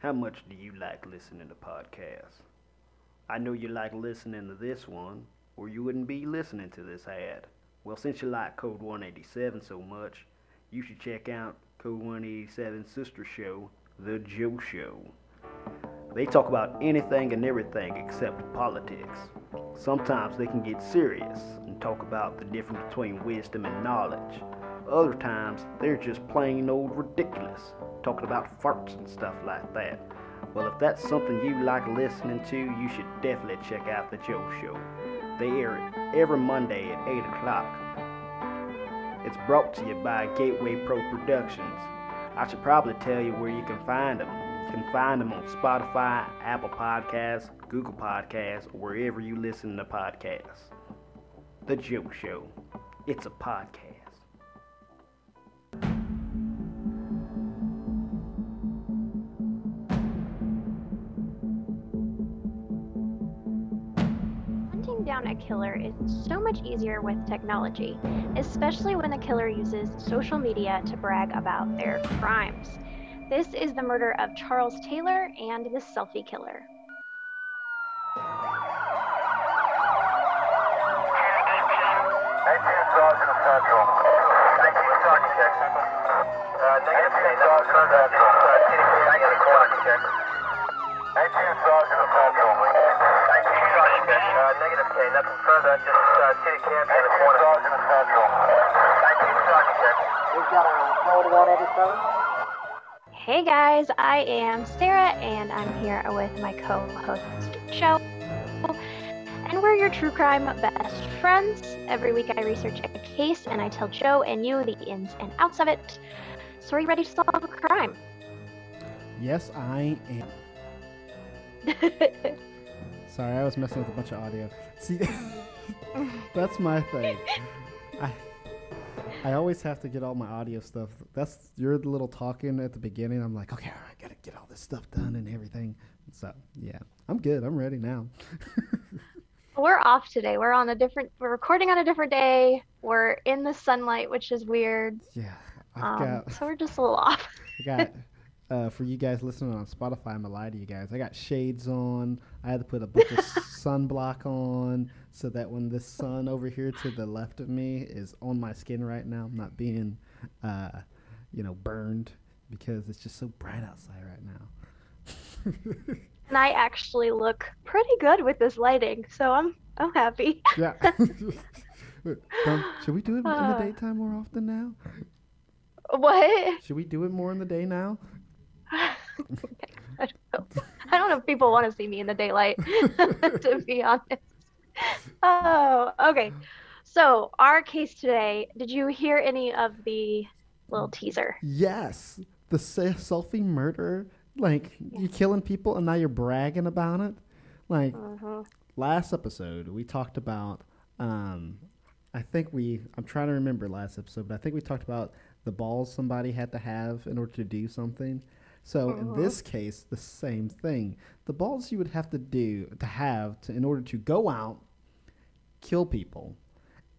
How much do you like listening to podcasts? I know you like listening to this one, or you wouldn't be listening to this ad. Well, since you like Code 187 so much, you should check out Code 187's sister show, The Joe Show. They talk about anything and everything except politics. Sometimes they can get serious and talk about the difference between wisdom and knowledge. Other times, they're just plain old ridiculous, talking about farts and stuff like that. Well, if that's something you like listening to, you should definitely check out The Joe Show. They air it every Monday at 8 o'clock. It's brought to you by Gateway Pro Productions. I should probably tell you where you can find them. You can find them on Spotify, Apple Podcasts, Google Podcasts, or wherever you listen to podcasts. The Joe Show. It's a podcast. Hunting down a killer is so much easier with technology, especially when the killer uses social media to brag about their crimes. This is the murder of Charles Taylor and the selfie killer. We've got our code 187. Hey guys, I am Sarah and I'm here with my co host Joe. And we're your true crime best friends. Every week I research a case and I tell Joe and you the ins and outs of it. So are you ready to solve a crime? Yes, I am. Sorry, I was messing with a bunch of audio. See, that's my thing. I I always have to get all my audio stuff. That's your little talking at the beginning. I'm like, okay, I gotta get all this stuff done and everything. So yeah, I'm good. I'm ready now. we're off today. We're on a different we're recording on a different day. We're in the sunlight, which is weird. yeah, I've Um, got. so we're just a little off. I got uh, for you guys listening on Spotify. I'm gonna lie to you guys. I got shades on. I had to put a bunch of sunblock on so that when this sun over here to the left of me is on my skin right now, I'm not being, uh, you know, burned because it's just so bright outside right now. And I actually look pretty good with this lighting, so I'm I'm happy. yeah. Should we do it in the Uh. daytime more often now? What? Should we do it more in the day now? Okay, I don't know. I don't know if people want to see me in the daylight, to be honest. Oh, okay. So, our case today, did you hear any of the little teaser? Yes, the se- selfie murder. Like you're killing people and now you're bragging about it. Like Mhm. last episode, we talked about. Um, I think we. I'm trying to remember last episode, but I think we talked about the balls somebody had to have in order to do something. So in uh-huh. this case, the same thing. The balls you would have to do to have to in order to go out, kill people,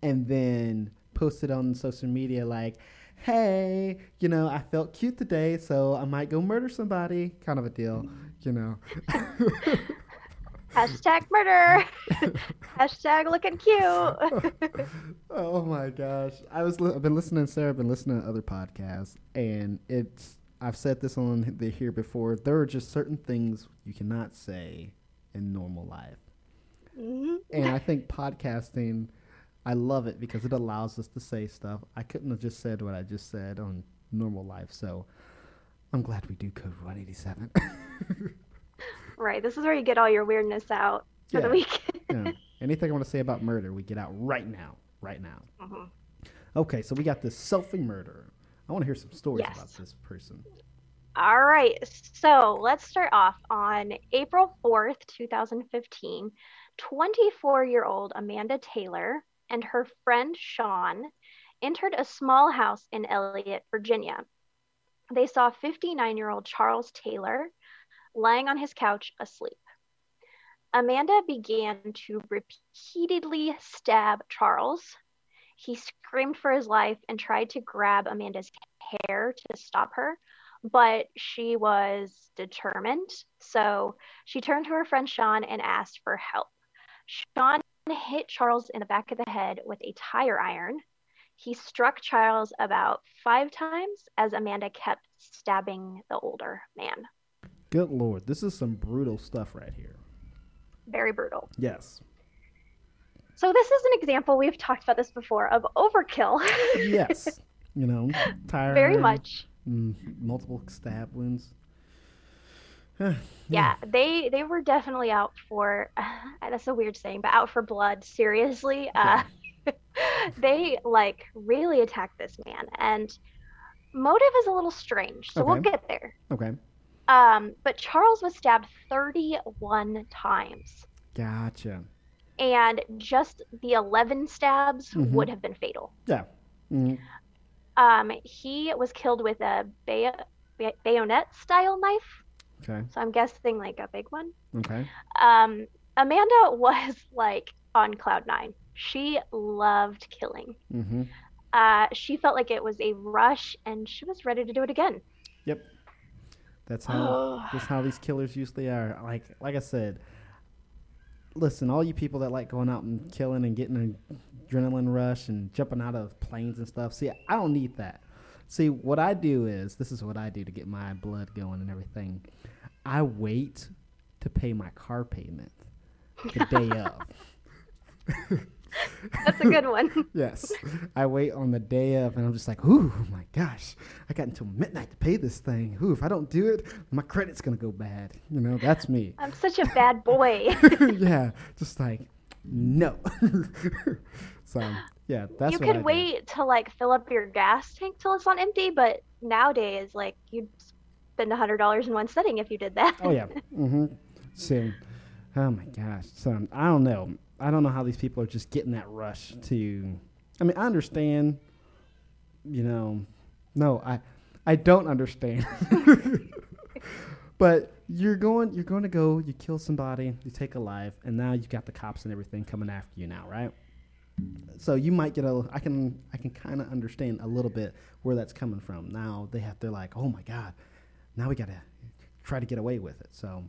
and then post it on social media like, "Hey, you know, I felt cute today, so I might go murder somebody," kind of a deal, mm-hmm. you know. Hashtag murder. Hashtag looking cute. oh my gosh! I was li- I've been listening, to Sarah. I've been listening to other podcasts, and it's I've said this on the here before. There are just certain things you cannot say in normal life, Mhm. and I think podcasting, I love it because it allows us to say stuff. I couldn't have just said what I just said on normal life, so I'm glad we do Code 187. Right. This is where you get all your weirdness out for the Yeah. week. Yeah. Anything I want to say about murder, we get out right now. Right now. Mhm. Okay, so we got this selfie murder. I want to hear some stories Yes. about this person. All right. So let's start off on April 4th, 2015. 24 year old Amanda Taylor and her friend Sean entered a small house in Elliott, Virginia. They saw 59 year old Charles Taylor lying on his couch asleep. Amanda began to repeatedly stab Charles. He screamed for his life and tried to grab Amanda's hair to stop her, but she was determined. So she turned to her friend Sean and asked for help. Sean hit Charles in the back of the head with a tire iron. He struck Charles about five times as Amanda kept stabbing the older man. Good lord, this is some brutal stuff right here. Very brutal. Yes. So, this is an example, we've talked about this before, of overkill. Yes. you know. Very much. mm, multiple stab wounds. Yeah, they they were definitely out for that's a weird saying, but out for blood. Seriously, uh, they like really attacked this man, and motive is a little strange. So we'll get there. Okay. Um, but Charles was stabbed 31 times, Gotcha. And just the 11 stabs Mhm. would have been fatal. Yeah. Mm, Um, he was killed with a bay- bay- bayonet style knife, okay. so I'm guessing like a big one. Okay. Um, Amanda was like on cloud nine. She loved killing. Mm-hmm. Uh, she felt like it was a rush, and she was ready to do it again. Yep. That's how that's how these killers usually are. Like like I said, listen, all you people that like going out and killing and getting an adrenaline rush and jumping out of planes and stuff. See, I don't need that. See, what I do is this is what I do to get my blood going and everything. I wait to pay my car payment the day of. That's a good one. Yes. I wait on the day of and I'm just like, ooh, my gosh, I got until midnight to pay this thing. Ooh, if I don't do it, my credit's going to go bad. You know, that's me. I'm such a bad boy. yeah, just like, no. so, yeah, that's you could I do. wait to like fill up your gas tank till it's on empty, but nowadays, like you'd spend a hundred dollars in one setting if you did that. Oh, yeah. Mm-hmm. So, oh my gosh. So, I don't know. I don't know how these people are just getting that rush to. I mean, I understand, you know, no, I, I don't understand. but you're going, you're going to go, you kill somebody, you take a life, and now you've got the cops and everything coming after you now, right? So you might get a, I can, I can kind of understand a little bit where that's coming from. Now they have, they're like, oh my god, now we gotta try to get away with it. So,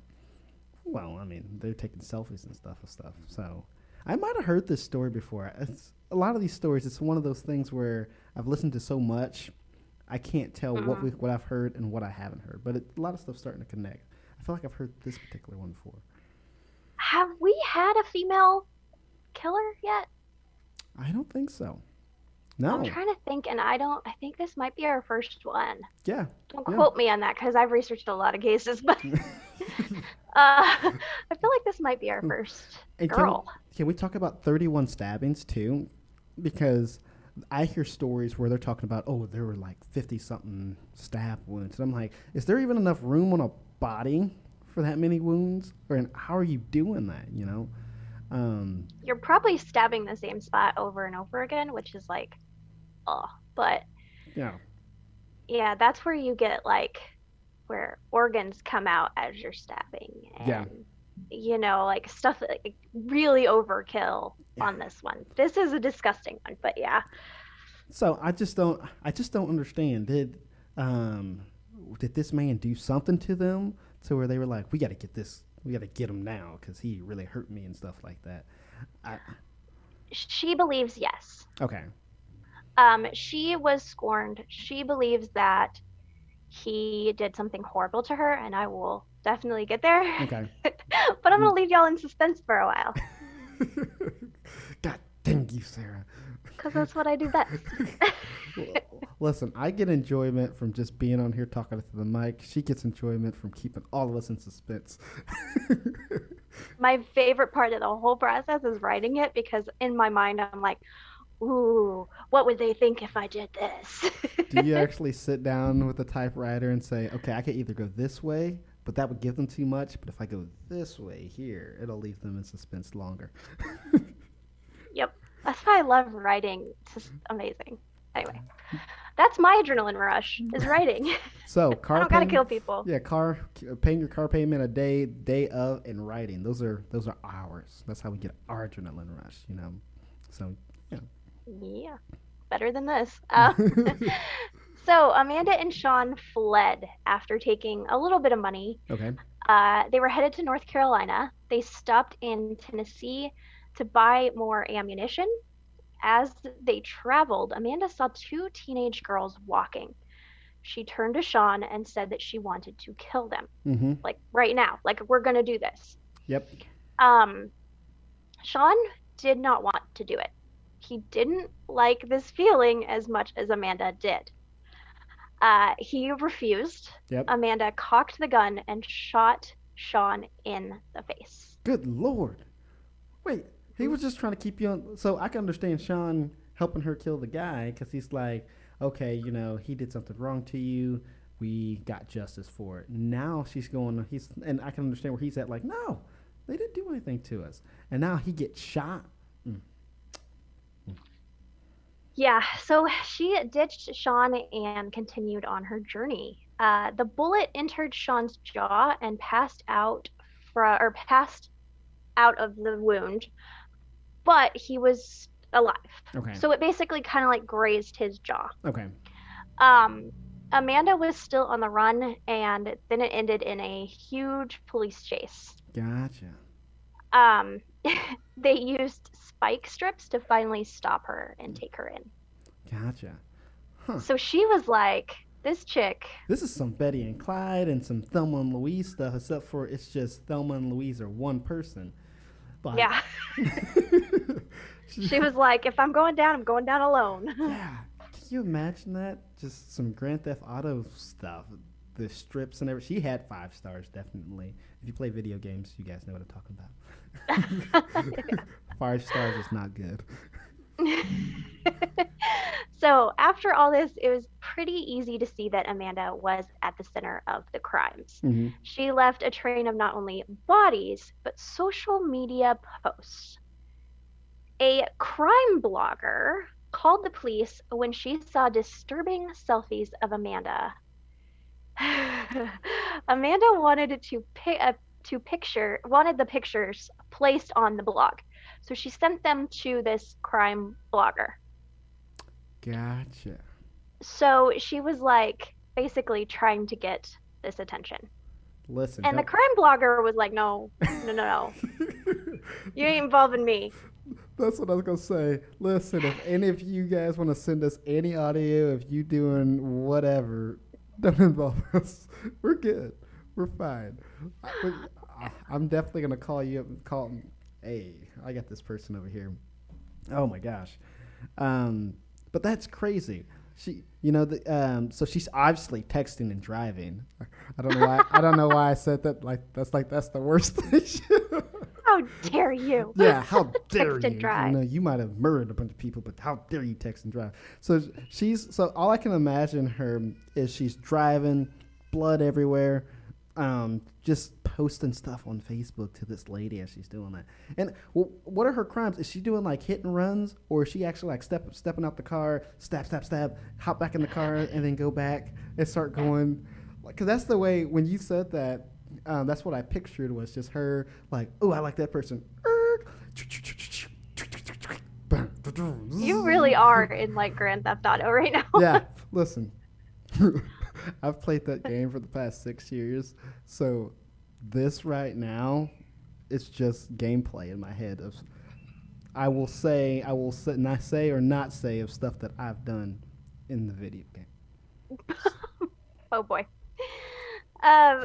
well, I mean, they're taking selfies and stuff and stuff. So, I might have heard this story before. It's a lot of these stories. It's one of those things where I've listened to so much, I can't tell what mm-hmm. we, what I've heard and what I haven't heard. But it, a lot of stuff's starting to connect. I feel like I've heard this particular one before. Have we had a female killer yet? I don't think so. No. I'm trying to think, and I don't. I think this might be our first one. yeah. Don't Yeah. quote me on that because I've researched a lot of cases, but I feel like this might be our first And can, girl. can we talk about 31 stabbings too? Because I hear stories where they're talking about, oh, there were like 50 something stab wounds. And I'm like, is there even enough room on a body for that many wounds? Or and how are you doing that, you know? Um, You're probably stabbing the same spot over and over again, which is like, oh, but yeah. yeah, that's where you get like where organs come out as you're stabbing. And, Yeah. You know, like stuff that like, really overkill on this one. This is a disgusting one, but yeah. So I just don't, I just don't understand. Did, um, did this man do something to them to where they were like, we got to get this, we got to get him now because he really hurt me and stuff like that? I, She believes yes. okay. Um, she was scorned. She believes that he did something horrible to her, and I will definitely get there. Okay. but I'm gonna mm. leave y'all in suspense for a while God dang you, Sarah. because that's what I do best. Listen, I get enjoyment from just being on here talking to the mic. She gets enjoyment from keeping all of us in suspense. my favorite part of the whole process is writing it because in my mind I'm like, ooh, what would they think if I did this? Do you actually sit down with a typewriter and say, okay, I could either go this way, but that would give them too much, but if I go this way here, it'll leave them in suspense longer. yep. That's why I love writing. It's just amazing. Anyway, that's my adrenaline rush is writing. So I car don't gotta kill people. Yeah, car paying your car payment a day, day of, and writing. Those are those are ours. That's how we get our adrenaline rush. You know. So yeah. Yeah, better than this. Uh, So Amanda and Sean fled after taking a little bit of money. Okay. Uh, they were headed to North Carolina. They stopped in Tennessee to buy more ammunition. As they traveled, Amanda saw two teenage girls walking. She turned to Sean and said that she wanted to kill them, Mm-hmm. like right now, like we're gonna do this. Yep. Um, Sean did not want to do it. He didn't like this feeling as much as Amanda did. Uh, he refused. Yep. Amanda cocked the gun and shot Sean in the face. Good lord. Wait, he was just trying to keep you on. So I can understand Sean helping her kill the guy because he's like, okay, you know, he did something wrong to you. We got justice for it. Now she's going. He's and I can understand where he's at. Like, no, they didn't do anything to us. And now he gets shot. Yeah, so she ditched Sean and continued on her journey. Uh, the bullet entered Sean's jaw and passed out fra- or passed out of the wound, but he was alive. Okay. So it basically kind of like grazed his jaw. okay. Um, Amanda was still on the run, and then it ended in a huge police chase. Gotcha. Um, they used spike strips to finally stop her and take her in. Gotcha. So she was like, this chick, This is some Betty and Clyde and some Thelma and Louise stuff, except for it's just Thelma and Louise are one person. But yeah. she was like, if I'm going down, I'm going down alone. Yeah. Can you imagine that? Just some Grand Theft Auto stuff. The strips and everything. She had five stars, definitely. If you play video games, you guys know what I'm talking about. five stars is not good. so after all this, it was pretty easy to see that Amanda was at the center of the crimes. Mm-hmm. She left a train of not only bodies, but social media posts. A crime blogger called the police when she saw disturbing selfies of Amanda. Amanda wanted to pick uh, to picture wanted the pictures placed on the blog. So she sent them to this crime blogger. Gotcha. So she was like basically trying to get this attention. Listen. And the don't- crime blogger was like, no, no, no, no. You ain't involving me. That's what I was gonna say. Listen, if any of you guys want to send us any audio of you doing whatever, don't involve us. We're good. We're fine. I, I'm definitely gonna call you up and call. Hey, I got this person over here. Oh my gosh. Um, but that's crazy. She, you know, the, um, so she's obviously texting and driving. I don't know why. I don't know why I said that. Like that's like that's the worst thing. How dare you? Yeah, how dare Text and you? drive. You know, you might have murdered a bunch of people, but how dare you text and drive? So she's so all I can imagine her is she's driving, blood everywhere, um, just posting stuff on Facebook to this lady as she's doing that. And well, what are her crimes? Is she doing like hit and runs, or is she actually like step stepping out the car, stab, stab, stab, hop back in the car, and then go back and start going? Because that's the way when you said that. Um, that's what I pictured was just her like, oh, I like that person. You really are in like Grand Theft Auto right now. yeah, listen. I've played that game for the past six years, so this right now, it's just gameplay in my head of. I will say, I will say, not say or not say of stuff that I've done in the video game. oh boy. Um,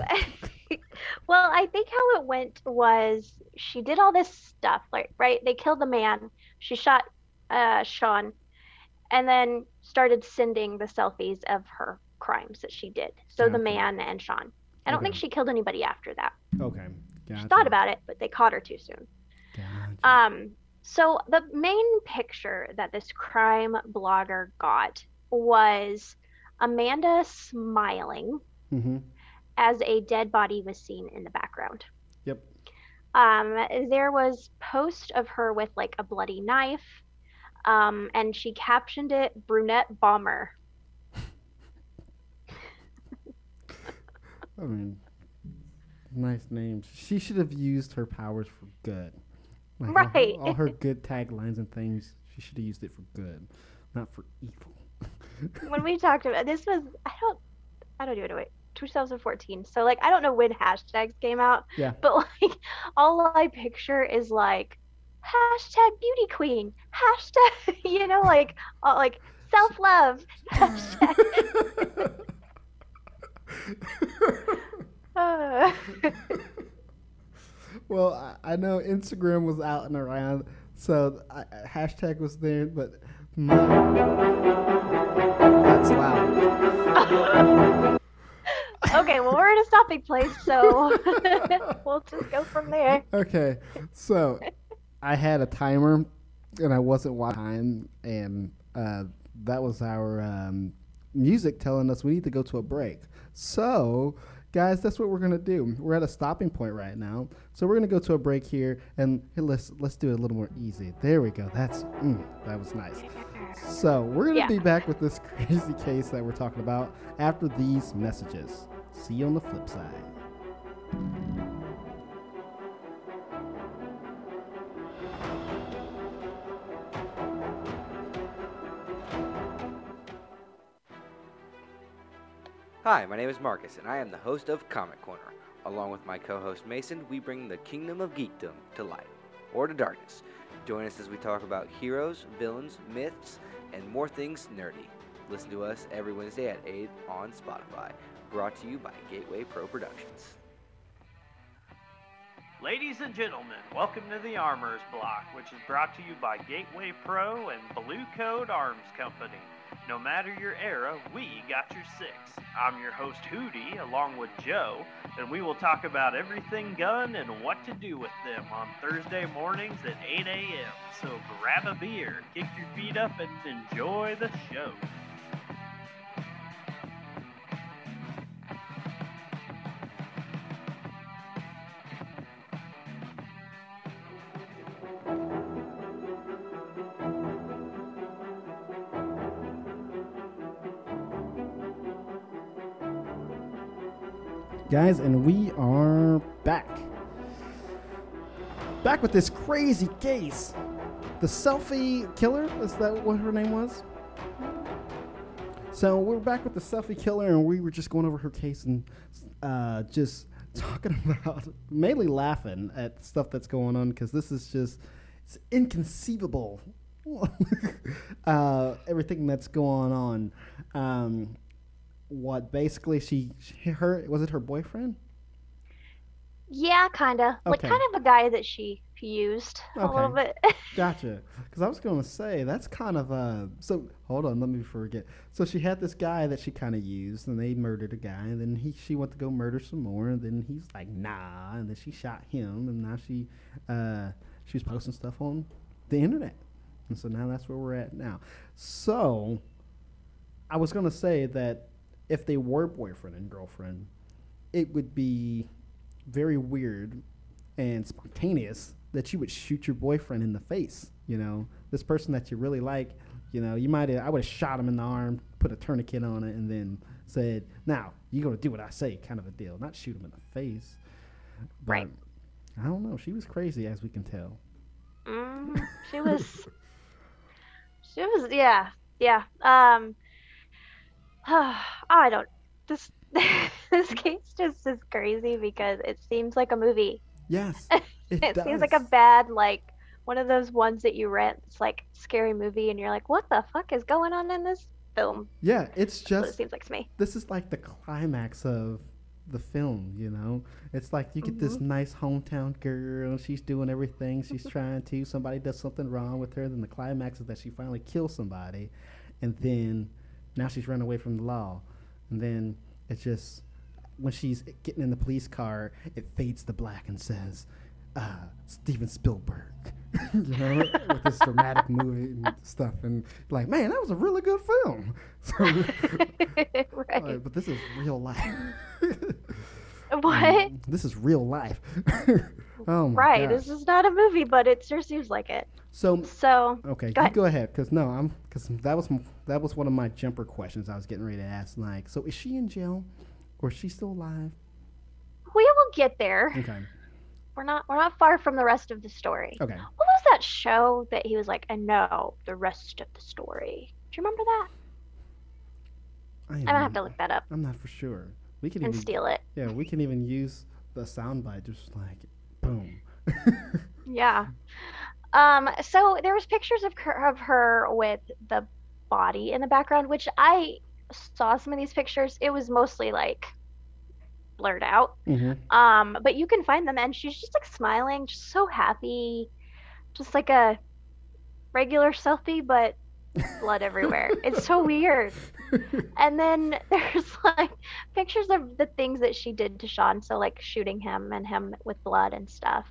well, I think how it went was she did all this stuff, like right. They killed the man. She shot uh, Sean, and then started sending the selfies of her crimes that she did. So the man and Sean. I don't think she killed anybody after that. Okay, gotcha. She thought about it, but they caught her too soon. Gotcha. Um, so the main picture that this crime blogger got was Amanda smiling mm-hmm. as a dead body was seen in the background. Yep. Um, there was post of her with like a bloody knife, um, and she captioned it "brunette bomber." I mean, nice names. She should have used her powers for good. Like, all- Right. All, her good taglines and things, she should have used it for good, not for evil. when we talked about this was I don't I don't even know wait 2014 so like I don't know when hashtags came out Yeah. but like all I picture is like hashtag beauty queen hashtag you know like uh, like self love hashtag uh, well, I, I know Instagram was out and around, so I, hashtag was there, but my, that's loud. okay well we're in a stopping place so we'll just go from there Okay, so I had a timer, and I wasn't watching, time, and uh, that was our um, music telling us we need to go to a break. So, guys, that's what we're gonna do. We're at a stopping point right now, so we're gonna go to a break here, and hey, let's let's do it a little more easy. There we go. That's mm, that was nice. So we're gonna Yeah. be back with this crazy case that we're talking about after these messages. See you on the flip side. Hi, my name is Marcus, and I am the host of Comic Corner. Along with my co host Mason, we bring the kingdom of geekdom to light, or to darkness. Join us as we talk about heroes, villains, myths, and more things nerdy. Listen to us every Wednesday at 8 on Spotify. Brought to you by Gateway Pro Productions. Ladies and gentlemen, welcome to the Armors Block, which is brought to you by Gateway Pro and Blue Code Arms Company. No matter your era, we got your six. I'm your host Hootie, along with Joe, and we will talk about everything gun and what to do with them on Thursday mornings at 8 a.m. So grab a beer, kick your feet up, and enjoy the show. Guys, and we are back. Back with this crazy case. The selfie killer, is that what her name was? So we're back with the selfie killer, and we were just going over her case and uh, just talking about, mainly laughing at stuff that's going on because this is just it's inconceivable. uh, everything that's going on. Um, what basically she, she her was it her boyfriend? yeah kinda like kind of a guy that she used a little bit Gotcha. Because I was going to say that's kind of uh. So hold on, let me forget. So she had this guy that she kind of used, and they murdered a guy, and then he she went to go murder some more, and then he's like nah, and then she shot him, and now she uh she was posting stuff on the internet, and so now that's where we're at now. So I was going to say that if they were boyfriend and girlfriend, it would be very weird and spontaneous that you would shoot your boyfriend in the face. You know, this person that you really like. You know, you might. I would have shot him in the arm, put a tourniquet on it, and then said, "Now you're gonna do what I say," kind of a deal. Not shoot him in the face. But Right. I don't know. She was crazy, as we can tell. Mm, she was she was yeah yeah um i don't this this case just is crazy because it seems like a movie Yes, it, it seems like a bad like one of those ones that you rent it's like scary movie and you're like what the fuck is going on in this film Yeah, it's That's what it seems like to me this is like the climax of the film, you know? It's like you get this mm-hmm. nice hometown girl, she's doing everything she's trying to. Somebody does something wrong with her, then the climax is that she finally kills somebody, and then now she's running away from the law. And then it's just when she's getting in the police car, it fades to black and says, uh, Steven Spielberg. you know, with this dramatic movie and stuff, and like, man, that was a really good film. So, right uh, but this is real life. what um, this is real life. oh right gosh. this is not a movie but it sure seems like it so so okay, Go ahead. go ahead because no, I'm because that was that was one of my jumper questions I was getting ready to ask. Like, so is she in jail or is she still alive? we will get there Okay, we're not we're not far from the rest of the story okay. What was that show that he was like, and no, the rest of the story? Do you remember that? I I'm gonna have to look that up I'm not for sure. We can and even steal it. yeah, we can even use the soundbite just like boom. Yeah. Um, so there was pictures of her, of her with the body in the background, which I saw some of these pictures. It was mostly like blurred out. hmm Um, but you can find them and she's just like smiling, just so happy. Just like a regular selfie, but blood everywhere. It's so weird. And then there's like pictures of the things that she did to Sean, so like shooting him and him with blood and stuff.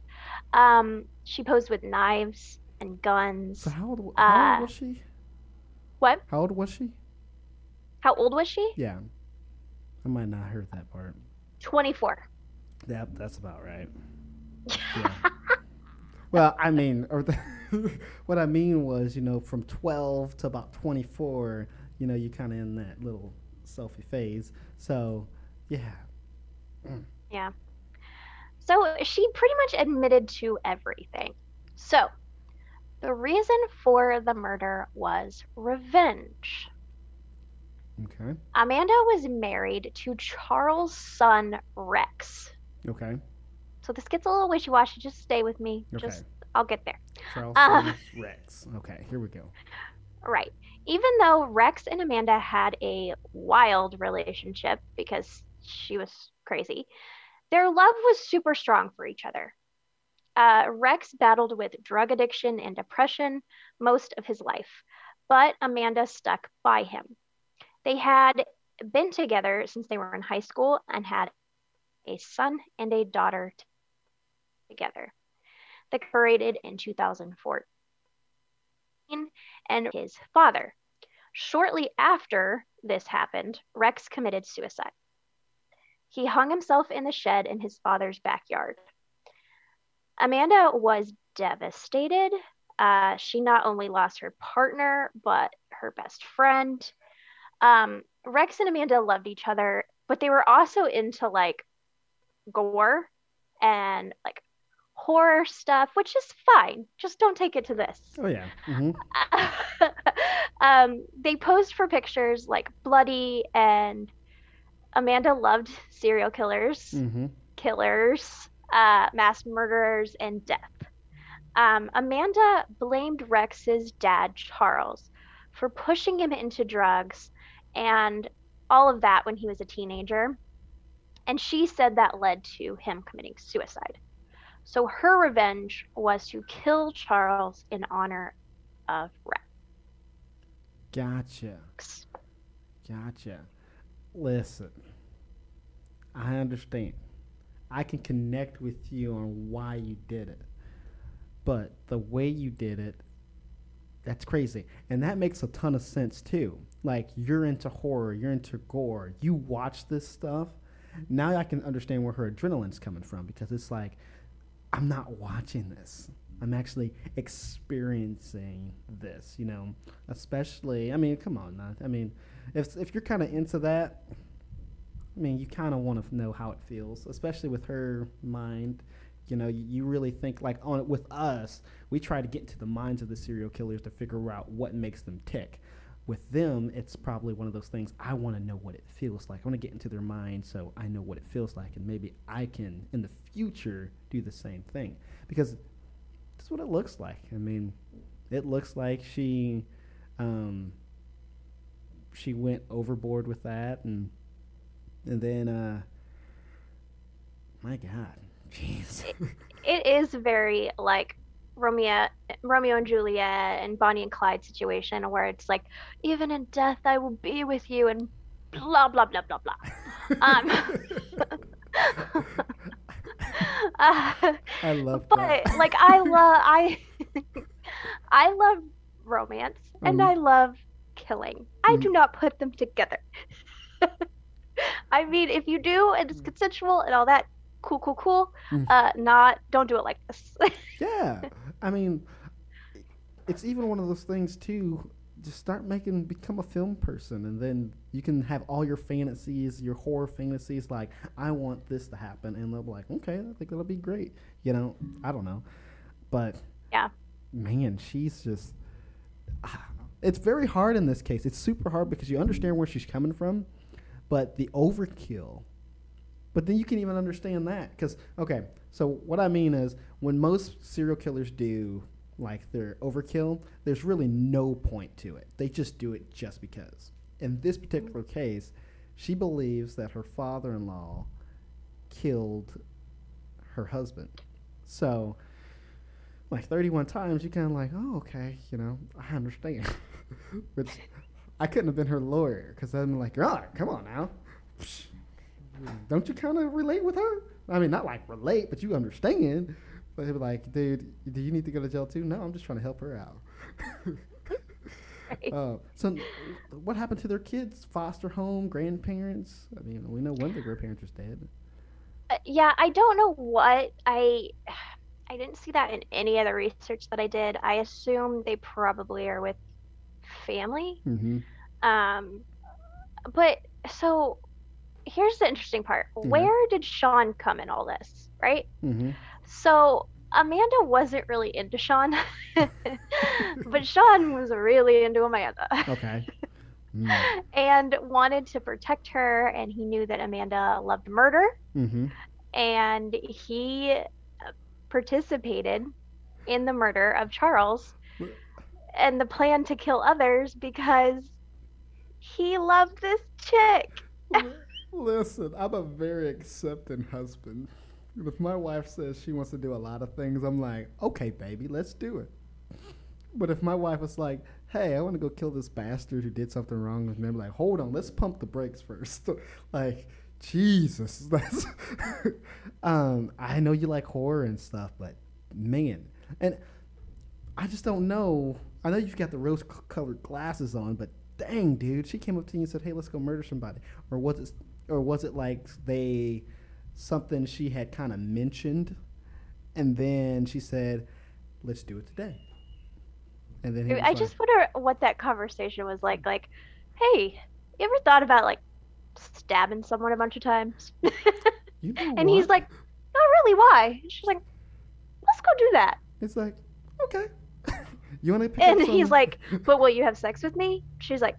Um, she posed with knives and guns. So how old, how Uh, old was she? What? How old was she? How old was she? Yeah. I might not heard that part. 24. Yeah, that's about right. Yeah. well, I mean, or the, what I mean was, you know, from 12 to about 24, you know, you kind of in that little selfie phase. So, yeah. Mm. Yeah. So she pretty much admitted to everything. So the reason for the murder was revenge. Okay. Amanda was married to Charles' son Rex. Okay. So this gets a little wishy-washy. Just stay with me. Okay. Just I'll get there. Charles Uh, Rex. Okay, here we go. Right. Even though Rex and Amanda had a wild relationship because she was crazy, their love was super strong for each other. Uh, Rex battled with drug addiction and depression most of his life, but Amanda stuck by him. They had been together since they were in high school and had a son and a daughter together. Separated in 2014 and his father. Shortly after this happened, Rex committed suicide. He hung himself in the shed in his father's backyard. Amanda was devastated. Uh, she not only lost her partner, but her best friend. Um, Rex and Amanda loved each other, but they were also into like gore and like horror stuff, which is fine. Just don't take it to this. Oh, yeah. hmm um, they posed for pictures like bloody, and Amanda loved serial killers, hmm killers, uh, mass murderers, and death. Um, Amanda blamed Rex's dad, Charles, for pushing him into drugs and all of that when he was a teenager. And she said that led to him committing suicide. So her revenge was to kill Charles in honor of Rex. Gotcha. Gotcha. Listen, I understand. I can connect with you on why you did it. But the way you did it, that's crazy. And that makes a ton of sense too. Like, you're into horror, you're into gore, you watch this stuff. Now I can understand where her adrenaline's coming from because it's like, I'm not watching this. I'm actually experiencing this, you know. Especially, I mean, come on. I mean, if if you're kind of into that, I mean, you kind of want to know how it feels, especially with her mind. You know, you, you really think like on with us, we try to get into the minds of the serial killers to figure out what makes them tick. With them, it's probably one of those things. I want to know what it feels like. I want to get into their mind so I know what it feels like, and maybe I can in the future do the same thing because that's what it looks like. I mean, it looks like she um, she went overboard with that, and and then uh, my God, jeez, It is very like Romeo, Romeo and Juliet and Bonnie and Clyde situation where it's like, even in death I will be with you and blah blah blah blah blah. Um, uh, I love but that. like I love I I love romance and Mhm. I love killing. I Mhm. do not put them together. I mean, if you do and Mm. it's consensual and all that, cool, cool, cool. Mhm. Uh, not don't do it like this. yeah, I mean, it's even one of those things too. Just start making, become a film person, and then you can have all your fantasies, your horror fantasies. Like, I want this to happen, and they'll be like, okay, I think that'll be great. You know, I don't know, but Yeah. man, she's just. Ah, it's very hard in this case. It's super hard because you understand where she's coming from, but the overkill. But then you can even understand that because okay, so what I mean is when most serial killers do like their overkill, there's really no point to it. They just do it just because. In this particular case, she believes that her father-in-law killed her husband. So, like 31 times, you kind of like, oh, okay, you know, I understand. Which I couldn't have been her lawyer because I'm like, oh, come on now. Don't you kind of relate with her? I mean, not like relate, but you understand. But he'd be like, dude, do you need to go to jail too? No, I'm just trying to help her out. Uh, so, what happened to their kids? Foster home, grandparents? I mean, we know one of the grandparents is dead. Uh, yeah, I don't know what I I didn't see that in any of the research that I did. I assume they probably are with family. Mm-hmm. Um, but so here's the interesting part. Where did Sean come in all this, right? Mm-hmm. So Amanda wasn't really into Sean, but Sean was really into Amanda. Okay. Mm. and wanted to protect her and he knew that Amanda loved murder Mm-hmm. and he participated in the murder of Charles and the plan to kill others because he loved this chick. Listen, I'm a very accepting husband. If my wife says she wants to do a lot of things, I'm like, okay, baby, let's do it. But if my wife was like, hey, I want to go kill this bastard who did something wrong with me, I'm like, hold on, let's pump the brakes first. like, Jesus, that's. um, I know you like horror and stuff, but man, and I just don't know. I know you've got the rose-colored glasses on, but dang, dude, she came up to you and said, "Hey, let's go murder somebody," or was it, or was it like they something she had kind of mentioned, and then she said, "Let's do it today." And then I like, just wonder what that conversation was like. Like, hey, you ever thought about like stabbing someone a bunch of times? you know and he's like, not really. Why? And she's like, let's go do that. "It's like, okay." you want to pick And he's like, but will you have sex with me? She's like,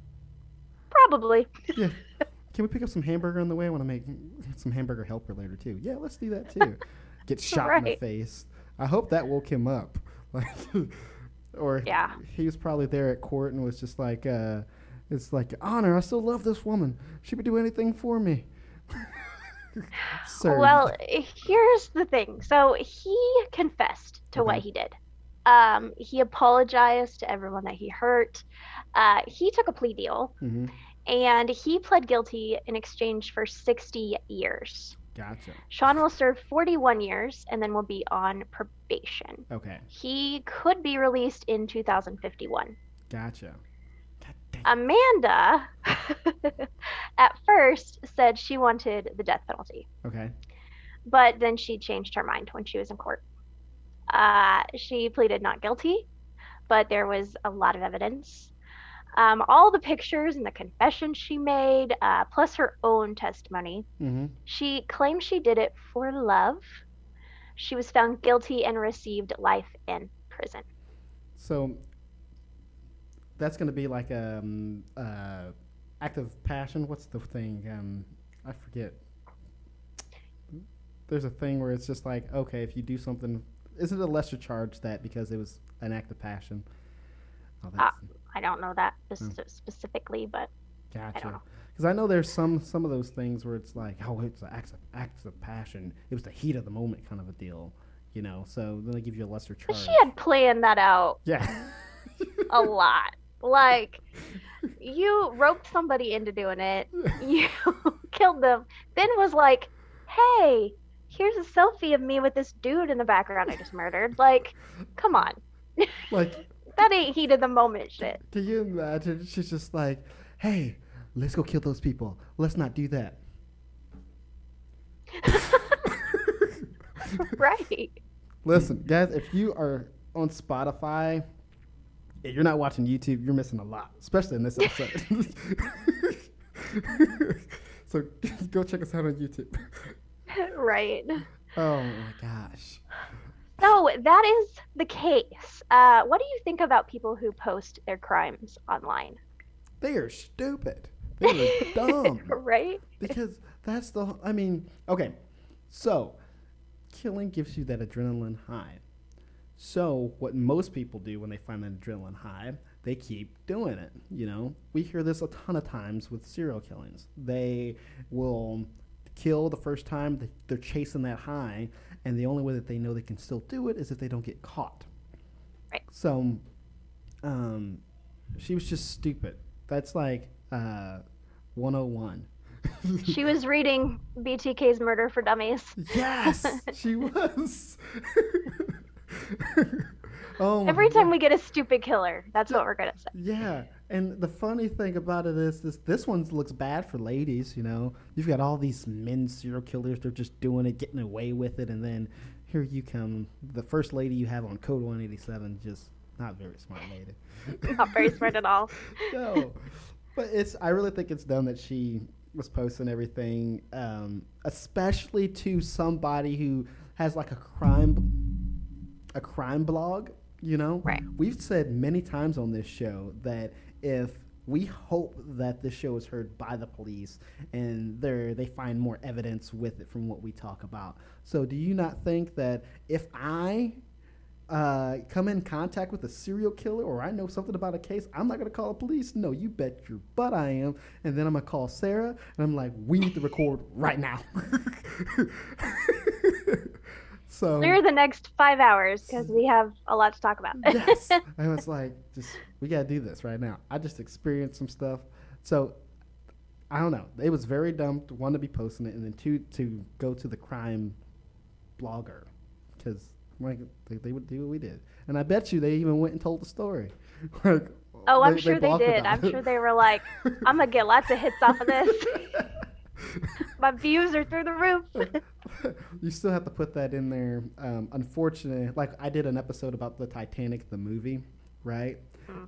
probably. Yeah. Can we pick up some hamburger on the way? I want to make some hamburger helper later too. Yeah, let's do that too. Get shot in the face. I hope that woke him up. Like, or Yeah. he was probably there at court and was just like, uh, "It's like honor. I still love this woman. She would do anything for me." Well, here's the thing. So he confessed to what he did. Um, he apologized to everyone that he hurt. Uh, he took a plea deal hmm and he pled guilty in exchange for 60 years. Gotcha. Sean will serve 41 years and then will be on probation. Okay. He could be released in 2051. Gotcha. Amanda, at first, said she wanted the death penalty. Okay. but then she changed her mind when she was in court. Uh, she pleaded not guilty, but there was a lot of evidence. Um, all the pictures and the confession she made, uh, plus her own testimony, hmm she claimed she did it for love. She was found guilty and received life in prison. So that's going to be like a um, uh, act of passion. What's the thing? Um, I forget. There's a thing where it's just like, okay, if you do something, is it a lesser charge that because it was an act of passion? Oh, uh, that's I don't know that spec- hmm. specifically, but gotcha. know. Because I know there's some some of those things where it's like, oh, it's an act of acts of passion. It was the heat of the moment kind of a deal, you know. So then they give you a lesser charge. But she had planned that out yeah. a lot. Like, you roped somebody into doing it, you killed them, then was like, hey, here's a selfie of me with this dude in the background I just murdered. Like, come on. like That ain't heat of the moment shit. Can you imagine? She's just like, hey, let's go kill those people. Let's not do that. right. Listen, guys, if you are on Spotify, if you're not watching YouTube, you're missing a lot, especially in this episode. so go check us out on YouTube. Right. Oh my gosh. So that is the case. Uh, what do you think about people who post their crimes online? They are stupid. They are dumb. right? because that's the i mean okay so killing gives you that adrenaline high so what most people do when they find that adrenaline high they keep doing it you know we hear this a ton of times with serial killings they will kill the first time they're chasing that high and the only way that they know they can still do it is if they don't get caught Right. so um, she was just stupid that's like uh, 101 She was reading BTK's Murder for Dummies. Yes, she was. oh, Every time God. we get a stupid killer, that's what we're gonna say. Yeah, and the funny thing about it is this: this one looks bad for ladies. You know, you've got all these men serial killers; they're just doing it, getting away with it, and then here you come, the first lady you have on Code 187, just not very smart lady. Not very smart at all. no, but it's. I really think it's dumb that she was posting everything, um, especially to somebody who has like a crime, a crime blog. You know, Right. We've said many times on this show that if we hope that this show is heard by the police and they they find more evidence with it from what we talk about. So, do you not think that if I uh, come in contact with a serial killer or I know something about a case, I'm not going to call the police. No, you bet your butt I am. And then I'm going to call Sarah and I'm like, we need to record right now. so, Clear the next five hours because we have a lot to talk about. yes. I was like, just, we got to do this right now. I just experienced some stuff. So, I don't know. It was very dumb to one to be posting it and then two to go to the crime blogger because like they, they would do what we did, and I bet you they even went and told the story. like, oh, I'm sure they blogged did. I'm it. sure they were like, I'm gonna get lots of hits off of this. My views are through the roof. you still have to put that in there. Um, unfortunately, like I did an episode about the Titanic, the movie, right?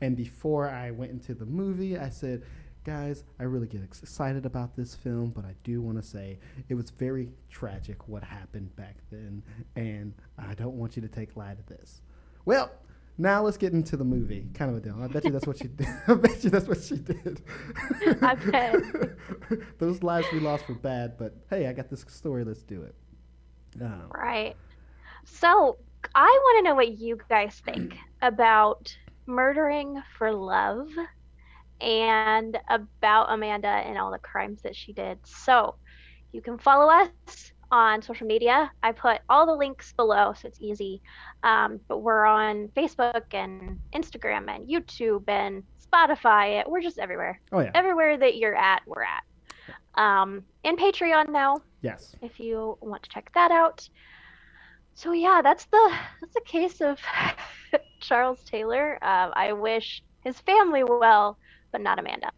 And before I went into the movie, I said, guys, I really get excited about this film, but I do want to say it was very tragic what happened back then, and I don't want you to take light of this. Well, now let's get into the movie. Kind of a deal. I bet you that's what she did. I bet you that's what she did. I bet. Those lives we lost were bad, but hey, I got this story. Let's do it. Um, Right. So I want to know what you guys think about murdering for love and about Amanda and all the crimes that she did. So you can follow us on social media. I put all the links below so it's easy. Um, but we're on Facebook and Instagram and YouTube and Spotify. We're just everywhere. oh yeah. Everywhere that you're at, we're at. Um, and Patreon now Yes. if you want to check that out. So yeah, that's the that's the case of Charles Taylor. Uh, I wish his family well, but not Amanda.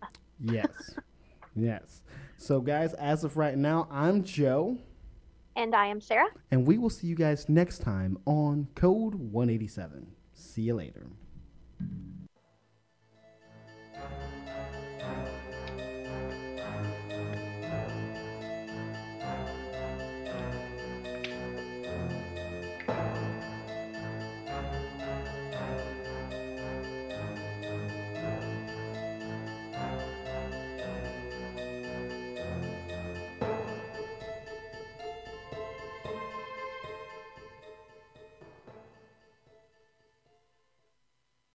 Yes. yes. So, guys, as of right now, I'm Joe, and I am Sarah. And we will see you guys next time on Code 187. See you later.